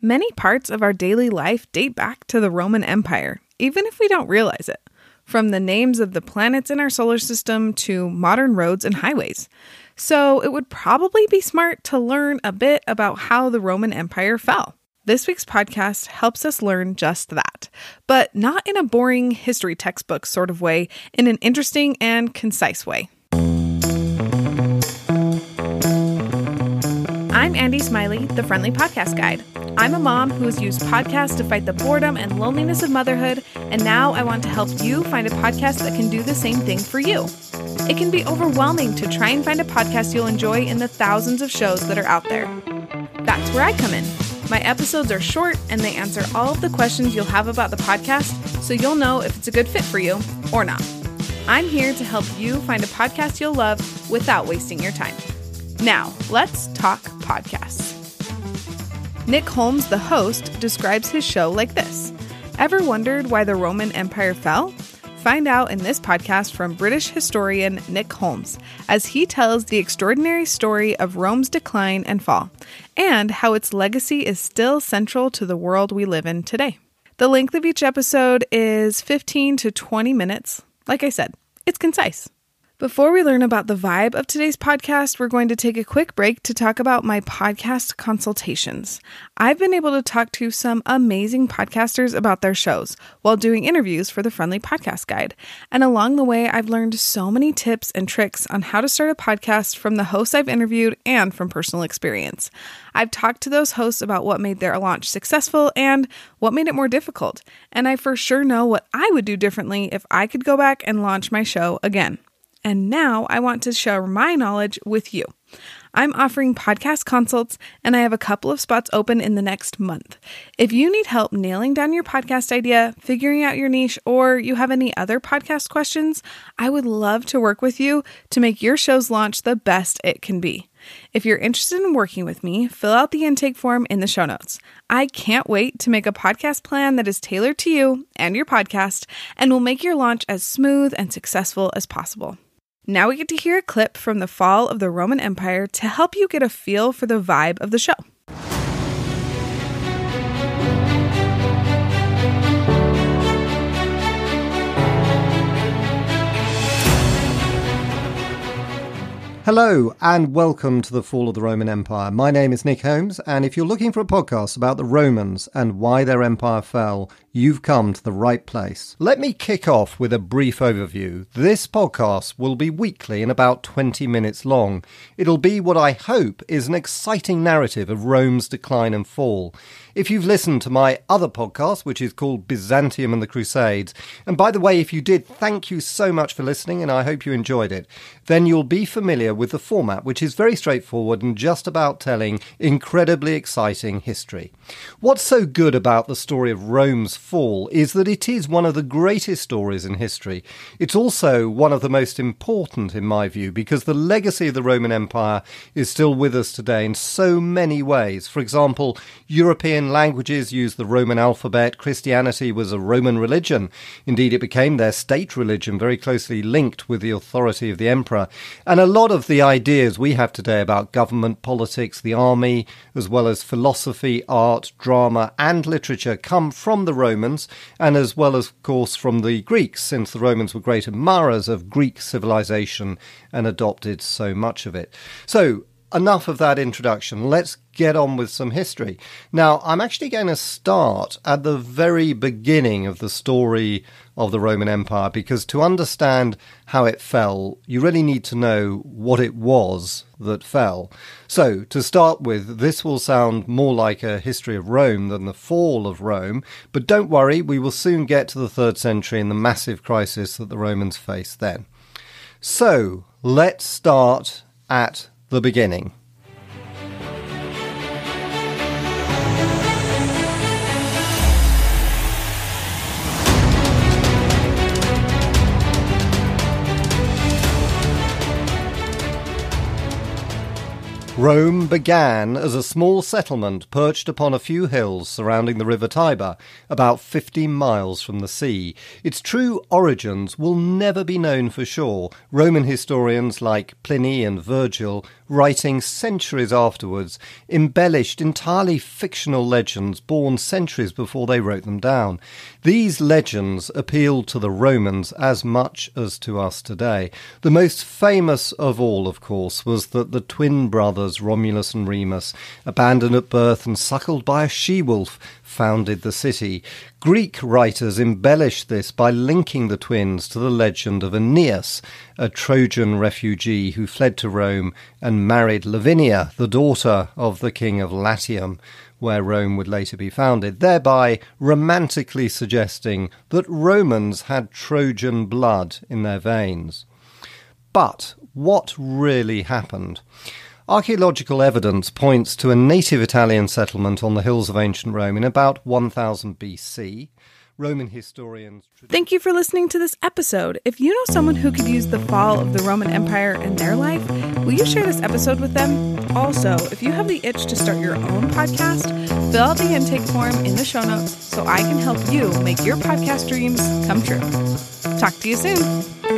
Many parts of our daily life date back to the Roman Empire, even if we don't realize it. From the names of the planets in our solar system to modern roads and highways. So, it would probably be smart to learn a bit about how the Roman Empire fell. This week's podcast helps us learn just that, but not in a boring history textbook sort of way, in an interesting and concise way. I'm Andy Smiley, the Friendly Podcast Guide. I'm a mom who has used podcasts to fight the boredom and loneliness of motherhood, and now I want to help you find a podcast that can do the same thing for you. It can be overwhelming to try and find a podcast you'll enjoy in the thousands of shows that are out there. That's where I come in. My episodes are short and they answer all of the questions you'll have about the podcast, so you'll know if it's a good fit for you or not. I'm here to help you find a podcast you'll love without wasting your time. Now, let's talk podcasts. Nick Holmes, the host, describes his show like this Ever wondered why the Roman Empire fell? Find out in this podcast from British historian Nick Holmes as he tells the extraordinary story of Rome's decline and fall, and how its legacy is still central to the world we live in today. The length of each episode is 15 to 20 minutes. Like I said, it's concise. Before we learn about the vibe of today's podcast, we're going to take a quick break to talk about my podcast consultations. I've been able to talk to some amazing podcasters about their shows while doing interviews for the Friendly Podcast Guide. And along the way, I've learned so many tips and tricks on how to start a podcast from the hosts I've interviewed and from personal experience. I've talked to those hosts about what made their launch successful and what made it more difficult. And I for sure know what I would do differently if I could go back and launch my show again. And now I want to share my knowledge with you. I'm offering podcast consults and I have a couple of spots open in the next month. If you need help nailing down your podcast idea, figuring out your niche, or you have any other podcast questions, I would love to work with you to make your show's launch the best it can be. If you're interested in working with me, fill out the intake form in the show notes. I can't wait to make a podcast plan that is tailored to you and your podcast and will make your launch as smooth and successful as possible. Now we get to hear a clip from the fall of the Roman Empire to help you get a feel for the vibe of the show. Hello, and welcome to the Fall of the Roman Empire. My name is Nick Holmes, and if you're looking for a podcast about the Romans and why their empire fell, you've come to the right place. Let me kick off with a brief overview. This podcast will be weekly and about 20 minutes long. It'll be what I hope is an exciting narrative of Rome's decline and fall. If you've listened to my other podcast, which is called Byzantium and the Crusades, and by the way, if you did, thank you so much for listening, and I hope you enjoyed it, then you'll be familiar with the format, which is very straightforward and just about telling incredibly exciting history. What's so good about the story of Rome's fall is that it is one of the greatest stories in history. It's also one of the most important, in my view, because the legacy of the Roman Empire is still with us today in so many ways. For example, European languages use the Roman alphabet. Christianity was a Roman religion. Indeed, it became their state religion, very closely linked with the authority of the emperor. And a lot of the ideas we have today about government, politics, the army, as well as philosophy, art, drama, and literature come from the Romans, and as well as, of course, from the Greeks, since the Romans were great admirers of Greek civilization and adopted so much of it. So, enough of that introduction. Let's get on with some history. Now, I'm actually going to start at the very beginning of the story of the Roman Empire because to understand how it fell, you really need to know what it was that fell. So, to start with, this will sound more like a history of Rome than the fall of Rome, but don't worry, we will soon get to the third century and the massive crisis that the Romans faced then. So, let's start at the beginning. Rome began as a small settlement perched upon a few hills surrounding the river Tiber, about 15 miles from the sea. Its true origins will never be known for sure. Roman historians like Pliny and Virgil writing centuries afterwards embellished entirely fictional legends born centuries before they wrote them down. These legends appealed to the Romans as much as to us today. The most famous of all, of course, was that the twin brothers Romulus and Remus, abandoned at birth and suckled by a she wolf, founded the city. Greek writers embellished this by linking the twins to the legend of Aeneas, a Trojan refugee who fled to Rome and married Lavinia, the daughter of the king of Latium, where Rome would later be founded, thereby romantically suggesting that Romans had Trojan blood in their veins. But what really happened? Archaeological evidence points to a native Italian settlement on the hills of ancient Rome in about 1000 BC. Roman historians. Thank you for listening to this episode. If you know someone who could use the fall of the Roman Empire in their life, will you share this episode with them? Also, if you have the itch to start your own podcast, fill out the intake form in the show notes so I can help you make your podcast dreams come true. Talk to you soon.